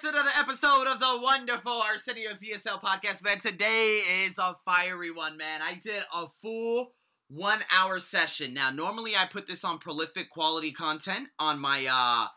back to another episode of the wonderful Arsenio's ESL podcast, man. Today is a fiery one, man. I did a full one hour session. Now, normally I put this on prolific quality content on my uh,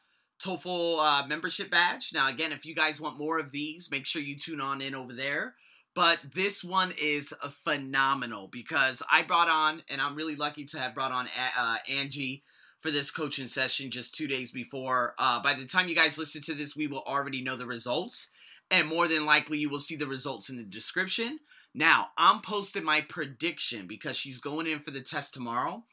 TOEFL uh, membership badge. Now, again, if you guys want more of these, make sure you tune on in over there. But this one is phenomenal because I brought on, and I'm really lucky to have brought on uh, Angie for this coaching session just two days before. Uh, by the time you guys listen to this, we will already know the results. And more than likely, you will see the results in the description. Now, I'm posting my prediction because she's going in for the test tomorrow.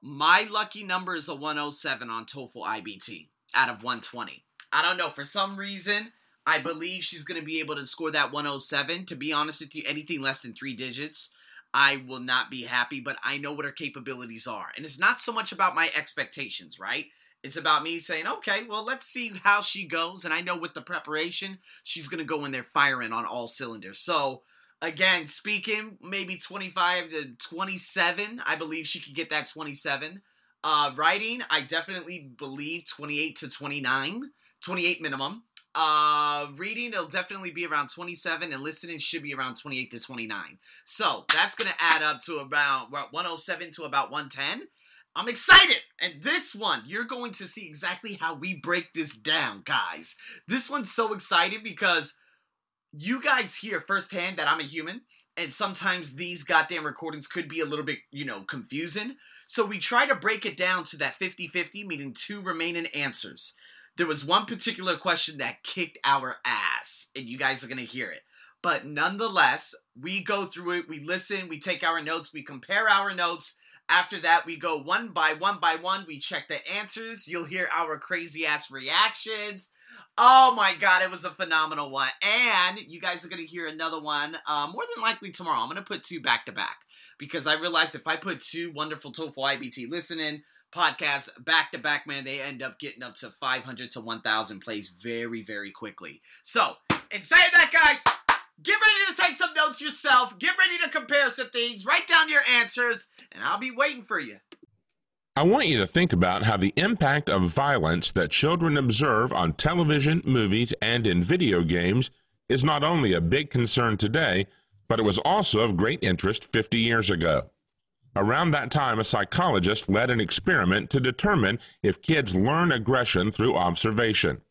My lucky number is a 107 on TOEFL IBT out of 120. I don't know. For some reason, I believe she's going to be able to score that 107. To be honest with you, anything less than three digits I will not be happy, but I know what her capabilities are. And it's not so much about my expectations, right? It's about me saying, okay, well, let's see how she goes. And I know with the preparation, she's going to go in there firing on all cylinders. So, again, speaking, maybe 25 to 27. I believe she could get that 27. Uh, writing, I definitely believe 28 to 29, 28 minimum. Uh, reading it'll definitely be around 27, and listening should be around 28 to 29. So that's gonna add up to about 107 to about 110. I'm excited, and this one you're going to see exactly how we break this down, guys. This one's so exciting because you guys hear firsthand that I'm a human, and sometimes these goddamn recordings could be a little bit, you know, confusing. So we try to break it down to that 50 50, meaning two remaining answers there was one particular question that kicked our ass, and you guys are going to hear it. But nonetheless, we go through it, we listen, we take our notes, we compare our notes. After that, we go one by one by one, we check the answers. You'll hear our crazy ass reactions. Oh my god, it was a phenomenal one. And you guys are going to hear another one uh, more than likely tomorrow. I'm going to put two back to back because I realized if I put two wonderful TOEFL IBT listening, podcasts back to back, man, they end up getting up to 500 to 1,000 plays very, very quickly. So, in saying that, guys, get ready to take some notes yourself. Get ready to compare some things. Write down your answers, and I'll be waiting for you. I want you to think about how the impact of violence that children observe on television, movies, and in video games is not only a big concern today, but it was also of great interest 50 years ago. Around that time, a psychologist led an experiment to determine if kids learn aggression through observation.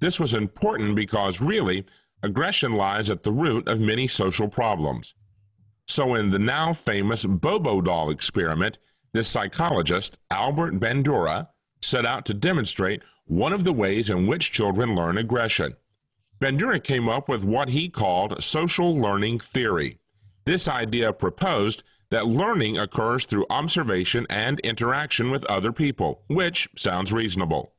This was important because, really, aggression lies at the root of many social problems. So, in the now famous Bobo doll experiment, this psychologist, Albert Bandura, set out to demonstrate one of the ways in which children learn aggression. Bandura came up with what he called social learning theory. This idea proposed that learning occurs through observation and interaction with other people, which sounds reasonable.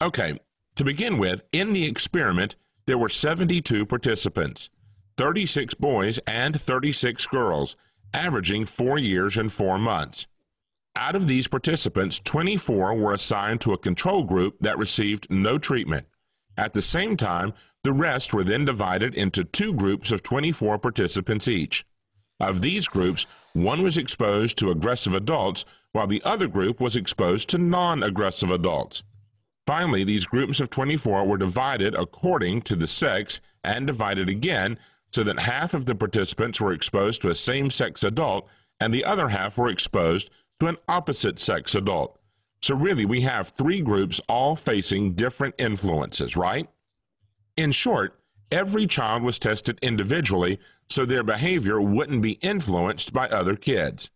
Okay, to begin with, in the experiment, there were 72 participants 36 boys and 36 girls, averaging four years and four months. Out of these participants, 24 were assigned to a control group that received no treatment. At the same time, the rest were then divided into two groups of 24 participants each. Of these groups, one was exposed to aggressive adults, while the other group was exposed to non aggressive adults. Finally, these groups of 24 were divided according to the sex and divided again so that half of the participants were exposed to a same sex adult and the other half were exposed to an opposite sex adult. So, really, we have three groups all facing different influences, right? In short, every child was tested individually so their behavior wouldn't be influenced by other kids.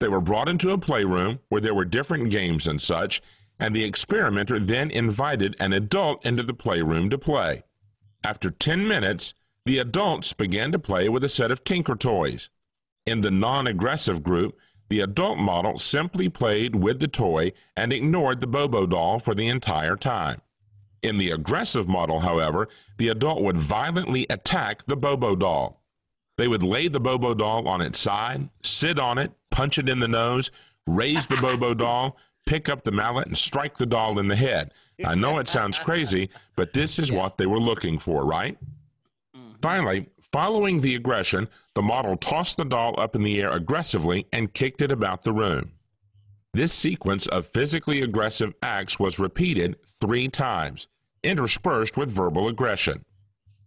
They were brought into a playroom where there were different games and such, and the experimenter then invited an adult into the playroom to play. After 10 minutes, the adults began to play with a set of Tinker toys. In the non aggressive group, the adult model simply played with the toy and ignored the Bobo doll for the entire time. In the aggressive model, however, the adult would violently attack the Bobo doll. They would lay the Bobo doll on its side, sit on it, punch it in the nose, raise the Bobo doll, pick up the mallet, and strike the doll in the head. I know it sounds crazy, but this is what they were looking for, right? Mm-hmm. Finally, following the aggression, the model tossed the doll up in the air aggressively and kicked it about the room. This sequence of physically aggressive acts was repeated three times. interspersed with verbal aggression.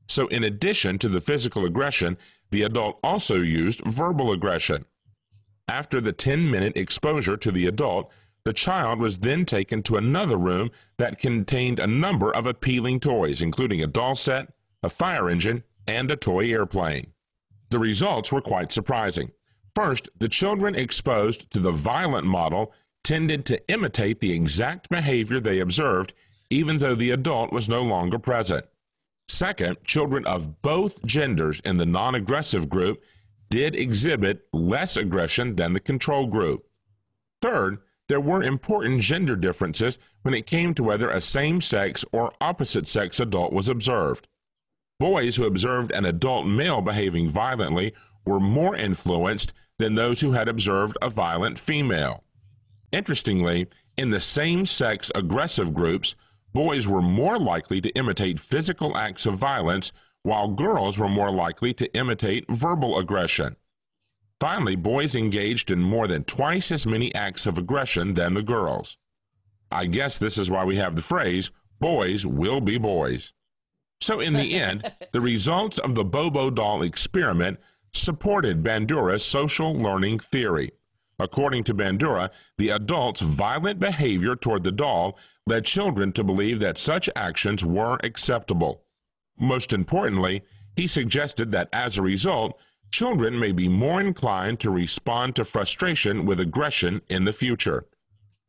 So, in addition to the physical aggression, the adult also used verbal aggression. After the 10 minute exposure to the adult, the child was then taken to another room that contained a number of appealing toys, including a doll set, a fire engine, and a toy airplane. The results were quite surprising. First, the children exposed to the violent model tended to imitate the exact behavior they observed, even though the adult was no longer present. Second, children of both genders in the non aggressive group did exhibit less aggression than the control group. Third, there were important gender differences when it came to whether a same sex or opposite sex adult was observed. Boys who observed an adult male behaving violently were more influenced than those who had observed a violent female. Interestingly, in the same sex aggressive groups, boys were more likely to imitate physical acts of violence, while girls were more likely to imitate verbal aggression. Finally, boys engaged in more than twice as many acts of aggression than the girls. I guess this is why we have the phrase, boys will be boys. So, in the end, the results of the Bobo doll experiment supported Bandura's social learning theory. According to Bandura, the adult's violent behavior toward the doll led children to believe that such actions were acceptable. Most importantly, he suggested that as a result, children may be more inclined to respond to frustration with aggression in the future.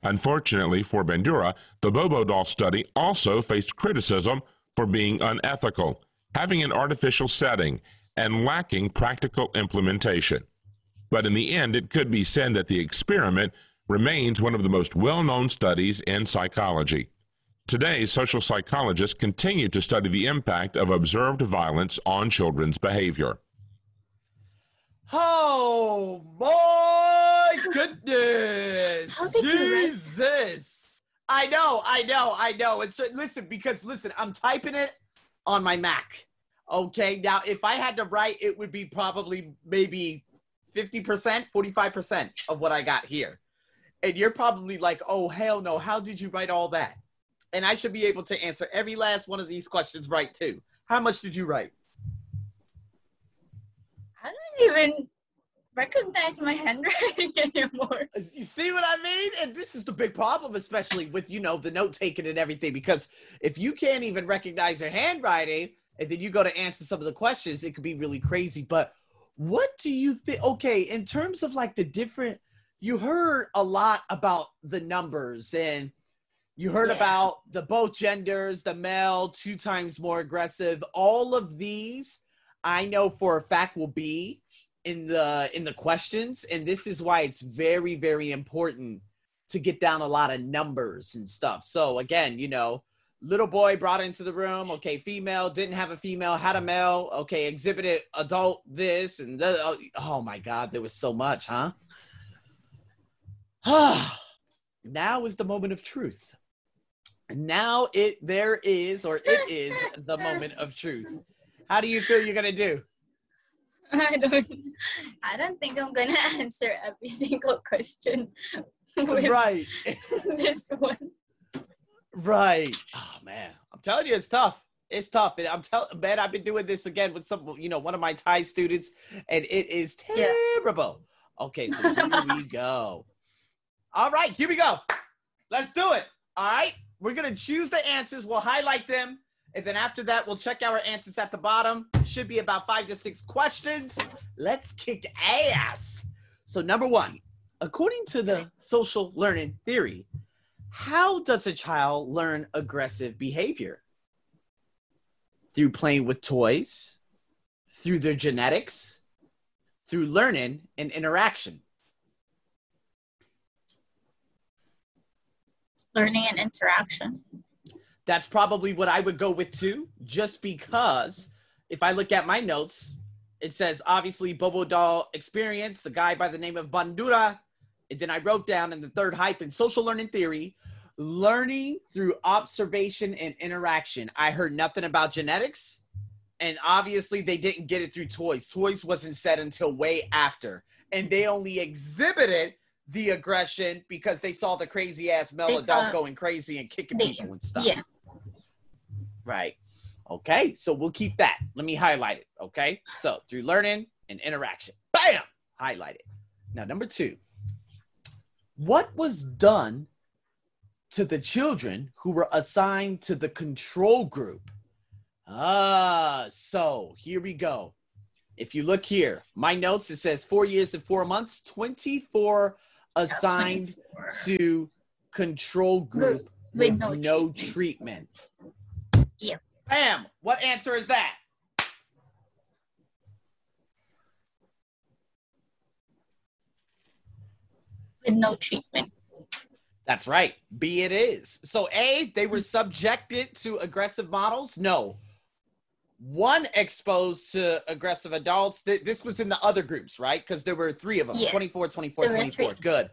Unfortunately for Bandura, the Bobo doll study also faced criticism for being unethical, having an artificial setting, and lacking practical implementation. But in the end, it could be said that the experiment remains one of the most well known studies in psychology. Today, social psychologists continue to study the impact of observed violence on children's behavior. Oh my goodness! Jesus! I know, I know, I know. It's listen because listen, I'm typing it on my Mac. Okay, now if I had to write, it would be probably maybe 50%, 45% of what I got here. And you're probably like, oh, hell no, how did you write all that? And I should be able to answer every last one of these questions right too. How much did you write? I don't even recognize my handwriting anymore. You see what I mean? And this is the big problem, especially with, you know, the note taking and everything, because if you can't even recognize your handwriting, and then you go to answer some of the questions, it could be really crazy. But what do you think? Okay, in terms of like the different, you heard a lot about the numbers and you heard yeah. about the both genders, the male two times more aggressive. All of these, I know for a fact will be in the in the questions, and this is why it's very very important to get down a lot of numbers and stuff. So again, you know, little boy brought into the room. Okay, female didn't have a female, had a male. Okay, exhibited adult this and the, oh, oh my God, there was so much, huh? now is the moment of truth. Now it there is or it is the moment of truth. How do you feel you're gonna do? I don't. I don't think I'm gonna answer every single question. right. this one. Right. Oh man, I'm telling you, it's tough. It's tough. And I'm telling man, I've been doing this again with some, you know, one of my Thai students, and it is terrible. Yeah. Okay, so here we go. All right, here we go. Let's do it. All right, we're gonna choose the answers. We'll highlight them, and then after that, we'll check our answers at the bottom. Should be about five to six questions. Let's kick ass. So number one, according to the social learning theory, how does a child learn aggressive behavior? Through playing with toys, through their genetics, through learning and interaction. Learning and interaction. That's probably what I would go with too, just because if I look at my notes, it says obviously Bobo Doll experience, the guy by the name of Bandura. And then I wrote down in the third hyphen social learning theory, learning through observation and interaction. I heard nothing about genetics, and obviously they didn't get it through toys. Toys wasn't said until way after, and they only exhibited the aggression because they saw the crazy ass male adult going crazy and kicking people and stuff. Yeah. Right. Okay. So we'll keep that. Let me highlight it. Okay. So through learning and interaction. Bam! Highlight it. Now, number two. What was done to the children who were assigned to the control group? Ah, so here we go. If you look here, my notes, it says four years and four months, 24 assigned to control group With with no no treatment. treatment. Yep. Bam! What answer is that? with no treatment. That's right. B it is. So A, they were subjected to aggressive models? No. One exposed to aggressive adults. Th- This was in the other groups, right? Because there were three of them Yeah. 24, 24, There 24. three. Good.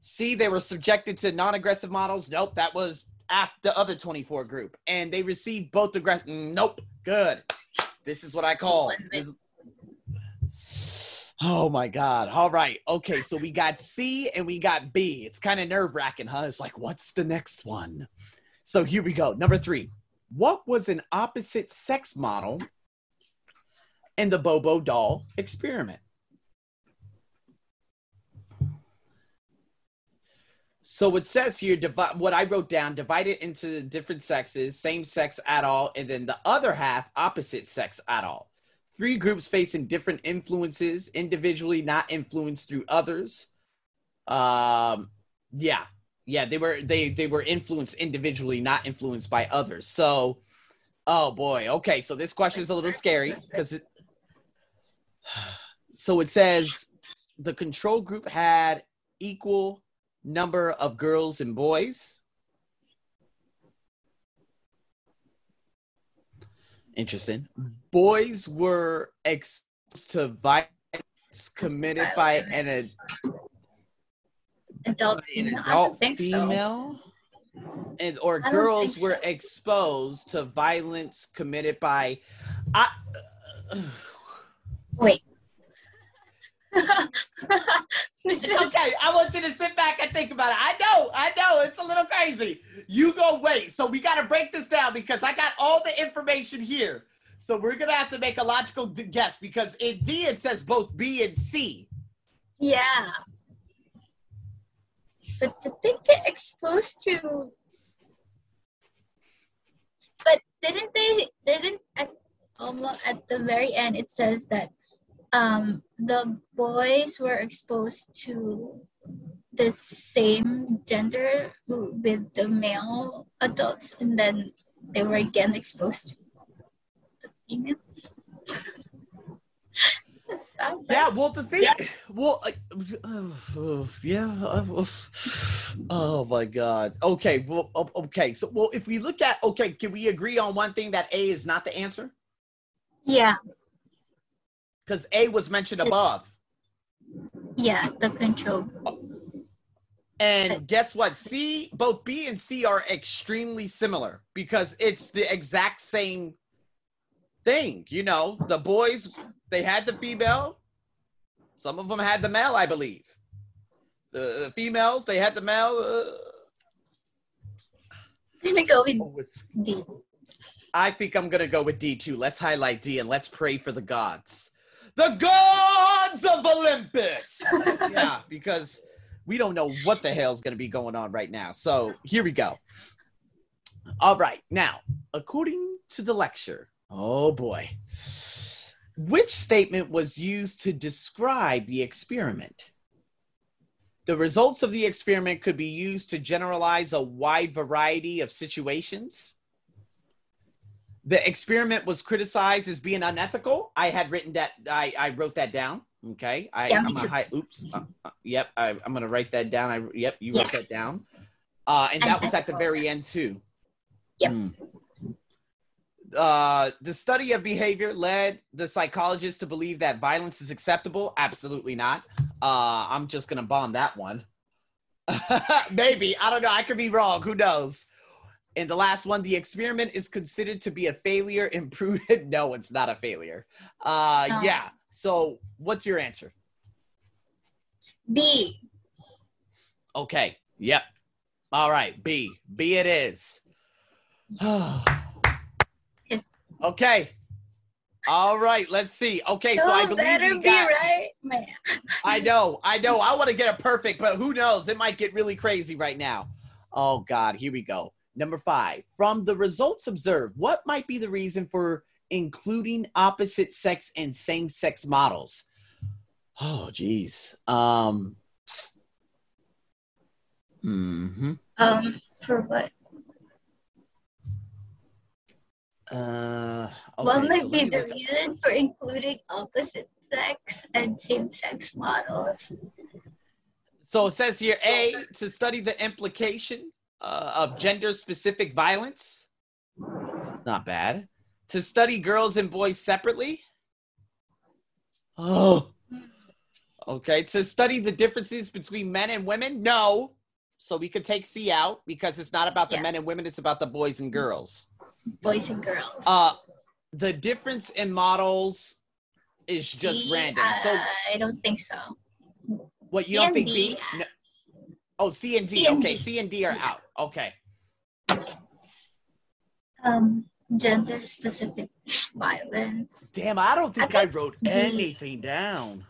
C, they were subjected to non aggressive models? Nope. That was after the other 24 group. And they received both aggressive. Nope. Good. This is what I call. Oh my God. All right. Okay. So we got C and we got B. It's kind of nerve wracking, huh? It's like, what's the next one? So here we go. Number three. What was an opposite sex model in the Bobo doll experiment? So it says here, divi- what I wrote down, divide it into different sexes, same sex at all, and then the other half, opposite sex at all. Three groups facing different influences, individually not influenced through others. Um, yeah, yeah, they were they they were influenced individually, not influenced by others. So, oh boy, okay. So this question is a little scary because it. So it says the control group had equal number of girls and boys. Interesting. Boys were exposed to violence committed by an, Adult an female? I adult don't think so. female, and or girls were so. exposed to violence committed by. I, uh, Wait. Okay. I want you to sit back and think about it. I know, I know, it's a little crazy. You go wait. So we got to break this down because I got all the information here. So we're gonna have to make a logical d- guess because in D it says both B and C. yeah. But did they get exposed to? But didn't they? Didn't at almost at the very end it says that um the boys were exposed to the same gender with the male adults, and then they were again exposed to the females. Is? Yeah. Well, the thing. Yeah. Well, uh, uh, yeah. uh, oh my God. Okay. Well. Okay. So, well, if we look at okay, can we agree on one thing that A is not the answer? Yeah, Because A was mentioned above. yeah, the control. And guess what? C, both B and C are extremely similar because it's the exact same thing. You know, the boys, they had the female. Some of them had the male, I believe. The, the females, they had the male. Uh, I'm gonna go with oh, D. I think I'm going to go with D too. Let's highlight D and let's pray for the gods. The gods of Olympus. yeah, because we don't know what the hell's going to be going on right now. So here we go. All right. Now, according to the lecture, oh boy, which statement was used to describe the experiment? The results of the experiment could be used to generalize a wide variety of situations. The experiment was criticized as being unethical. I had written that. I, I wrote that down. Okay. I, Yeah, I'm me gonna too. hi- oops. Uh, uh, yep. I, I'm gonna write that down. I yep. You wrote that down. Uh, and that was at the very end too. Yep. Hmm. Uh, the study of behavior led the psychologists to believe that violence is acceptable. Absolutely not. Uh, I'm just gonna bomb that one. Maybe I don't know. I could be wrong. Who knows? And the last one, the experiment is considered to be a failure and proven. no, it's not a failure. Uh, yeah. So, what's your answer? B. Okay. Yep. All right. B. B. It is. Okay. All right, let's see. Okay, so I You believe better we be right, man. I know, I know. I want to get a perfect, but who knows? It might get really crazy right now. Oh God, here we go. Number five. From the results observed, what might be the reason for including opposite sex and same sex models? Oh, geez. Um. Mm-hmm. Um, for what? Uh. what okay, might so be the write that- reason for including opposite sex and same-sex models? So it says here A, to study the implication uh, of gender specific violence. Not bad. To study girls and boys separately. Oh. Okay. To study the differences between men and women. No. So we could take C out because it's not about the Yeah. men and women, it's about the boys and girls. Boys and girls. Uh, the difference in models is just D, random. So I don't think so. What you C don't think D. B? No. Oh, C and D. C and okay, D. C and D are Yeah. out. Okay. Um, gender-specific violence. Damn, I don't think I I, wrote B. anything down.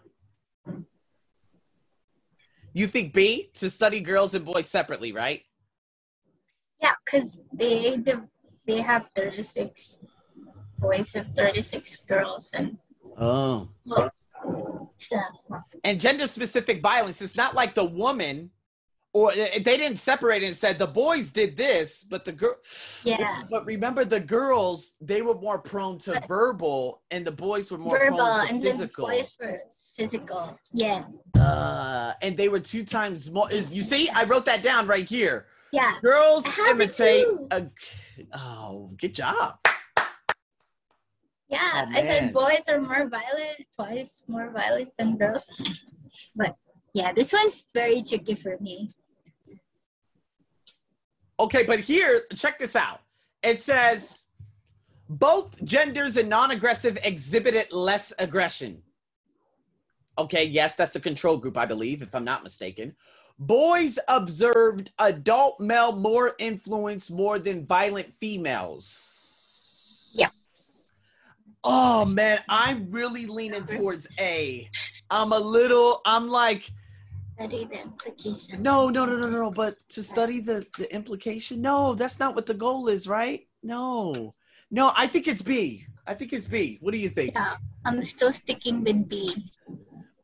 You think B to study girls and boys separately, right? Yeah, because they, they they have 36 boys and 36 girls, and Oh. well. And gender specific violence, it's not like the woman or eh, they didn't separate it and said the boys did this, but the girl Yeah. But remember the girls, they were more prone to But- verbal and the boys were more verbal prone to and then physical. boys were physical. Yeah, Uh, and they were two times more. Is you see? I wrote that down right here. yeah. Girls I have it imitate. A, oh, good job. Yeah, Oh, I said boys are more violent, twice more violent than girls. But yeah, this one's very tricky for me. Okay, but here, check this out. It says both genders and non-aggressive exhibited less aggression. Okay, yes, that's the control group, I believe, if I'm not mistaken. Boys observed adult male more influence more than violent females. Yeah. Oh man, I'm really leaning towards A. I'm a little, I'm like, Study the implication. no, no, no, no, no. But to study the the implication, no, that's not what the goal is, right? No, no. I think it's B. I think it's B. What do you think? Yeah, I'm still sticking with B.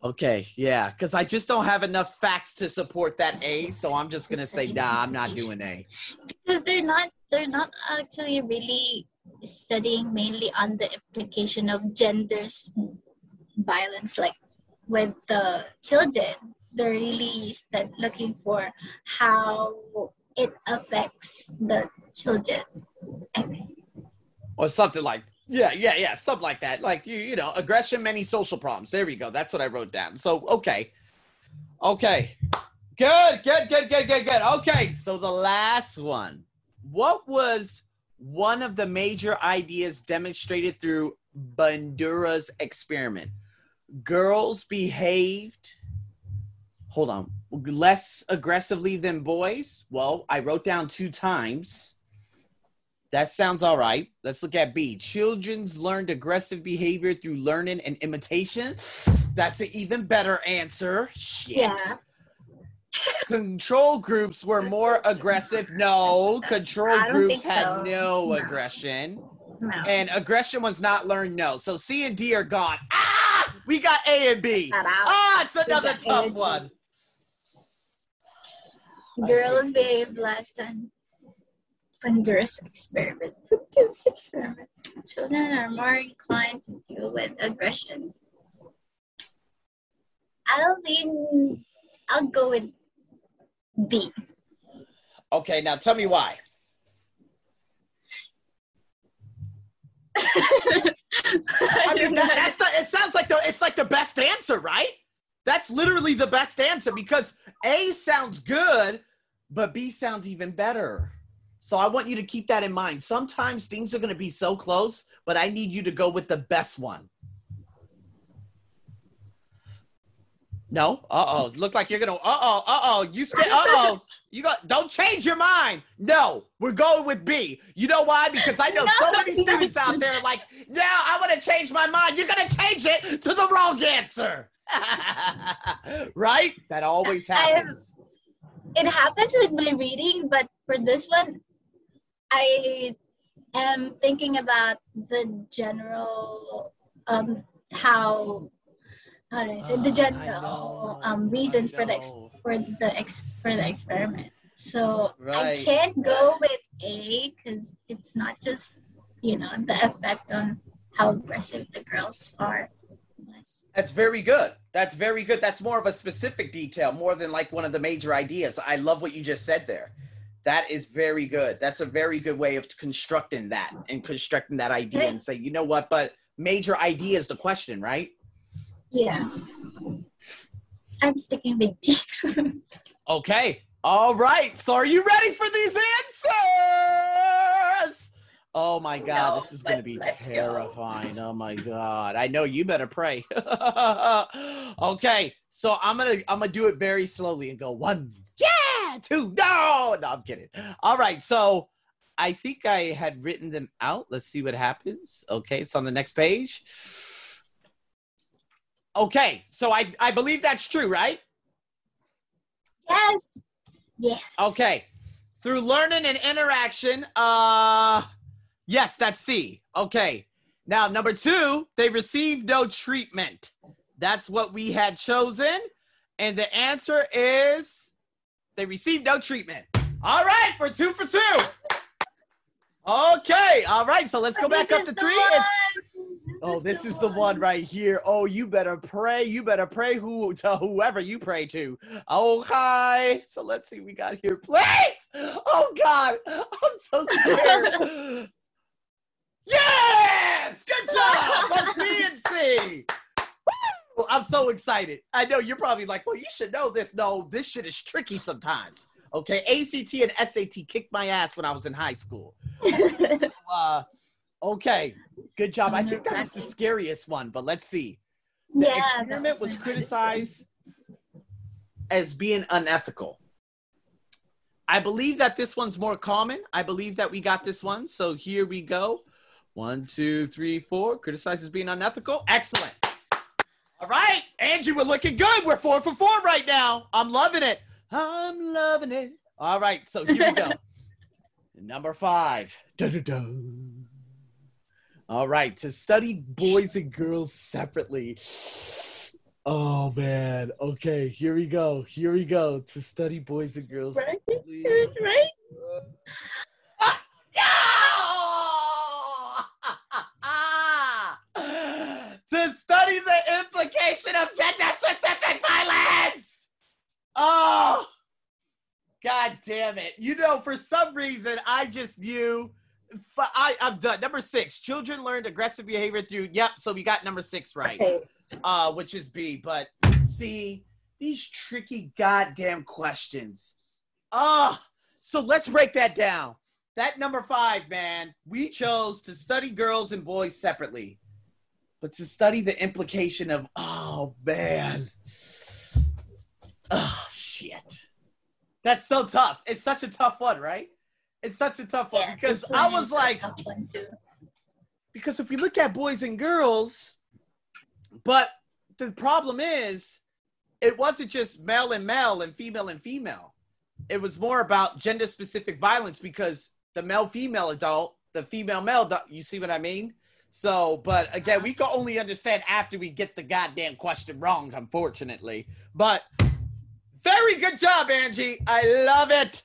Okay, yeah, because I just don't have enough facts to support that A, so I'm just gonna say, nah, I'm not doing A. because they're not they're not actually really studying mainly on the implication of genders violence like with the children they're really looking for how it affects the children Or something like, yeah, yeah, yeah, something like that. Like you, you know, aggression, many social problems. There we go. That's what I wrote down. So okay, okay, good, good, good, good, good, good. Okay, so the last one. What was one of the major ideas demonstrated through Bandura's experiment? Girls behaved. Hold on. Less aggressively than boys. Well, I wrote down two times. That sounds all right. Let's look at B. Children's learned aggressive behavior through learning and imitation. That's an even better answer. Shit. yeah Control groups were more aggressive. No, control groups think had so. no No. aggression. no And aggression was not learned. No. So C and D are gone. Ah, we got A and B. Ah, it's another tough one. girls behave less than Pandora's experiment. Pandora's experiment. Children are more inclined to deal with aggression. I'll lean. I'll go with B. Okay, now tell me why. I mean, that, that's the. It sounds like the. It's like the best answer, right? That's literally the best answer because A sounds good, but B sounds even better. So I want you to keep that in mind. Sometimes things are going to be so close, but I need you to go with the best one. No. Uh oh. Look like you're gonna. Uh oh. Uh oh. You stay. Uh oh. You got. Don't change your mind. No, we're going with B. You know why? Because I know No, so many students out there like, now I want to change my mind. You're gonna change it to the wrong answer. right? That always happens. It happens with my reading, but for this one, I am thinking about the general um how how do I say the Ah, general know, um reason for the ex- for the ex- for the experiment. So Right. I can't go with A because it's not just you know the effect on how aggressive the girls are. That's very good. That's very good. That's more of a specific detail, more than like one of the major ideas. I love what you just said there. That is very good. That's a very good way of constructing that and constructing that idea and say, you know what, but major idea is the question, right? Yeah. I'm sticking with B. Okay. All right. So are you ready for these answers? Oh my God, No, this is going to be let's go. terrifying. Oh my God. I know you better pray. okay. So I'm going to I'm going to do it very slowly and go one, yeah, two, no. No, I'm kidding. All right. So I think I had written them out. Let's see what happens. Okay, it's on the next page. Okay, so I I believe that's true, right? yes. Yes. Okay. Through learning and interaction, uh yes, that's C. Okay. Now, number 2, they received no treatment. That's what we had chosen, and the answer is they received no treatment. All right, we're 2 for 2. Okay. All right, so let's go back up to the 3. one. It's Oh, this is the one right here. Oh, you better pray. You better pray who to whoever you pray to. Oh, hi. So let's see we got here. Please. Oh God. I'm so scared. yes! Good job! Both B and C. Woo! I'm so excited. I know you're probably like, well, you should know this. No, this shit is tricky sometimes. Okay. ACT and SAT kicked my ass when I was in high school. Uh, okay. Good job. I think that was the scariest one, but let's see. The Yeah, that experiment was was criticized as being unethical. I believe that this one's more common. I believe that we got this one. So here we go. One, two, three, four. Criticized as being unethical. Excellent. All right. Angie, we're looking good. We're four for four right now. I'm loving it. I'm loving it. All right. So here we go. Number five. All right, to study boys and girls separately. Oh man. Okay, here we go. Here we go. To study boys and girls Right? separately. right? Ah, no! Study the implication of gender specific violence. Oh, god damn it. You know, for some reason, I just knew. I'm done. Number six, children learned aggressive behavior through. Yep, so we got number six right, Okay. uh, which is B. But see, these tricky goddamn questions. Oh, so let's break that down. That number five, man, we chose to study girls and boys separately, but to study the implication of, oh, man. Oh, shit. That's so tough. It's such a tough one, right? It's such a tough one Yeah, because I was like, tough one too. because if we look at boys and girls, but the problem is, it wasn't just male and male and female and female. It was more about gender specific violence because the male female adult, the female male, you see what I mean? So, but again, we can only understand after we get the goddamn question wrong, unfortunately. But very good job, Angie. I love it.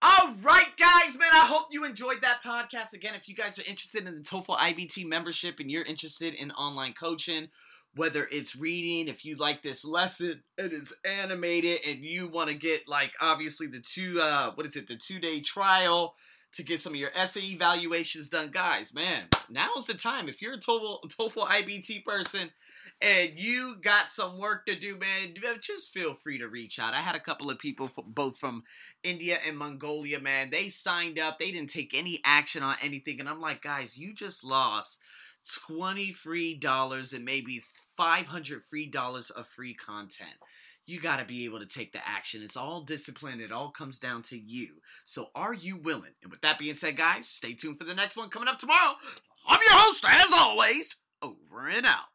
All right, guys, man. I hope you enjoyed that podcast. Again, if you guys are interested in the TOEFL IBT membership and you're interested in online coaching, whether it's reading, if you like this lesson and it's animated and you want to get like obviously the two uh what is it, the two day trial to get some of your essay evaluations done, guys, man, now's the time. If you're a TOEFL, TOEFL IBT person and you got some work to do, man, just feel free to reach out. I had a couple of people from, both from India and Mongolia, man. They signed up. They didn't take any action on anything. And I'm like, guys, you just lost 20 free dollars and maybe 500 free dollars of free content. You got to be able to take the action. It's all discipline. It all comes down to you. So, are you willing? And with that being said, guys, stay tuned for the next one coming up tomorrow. I'm your host, as always, over and out.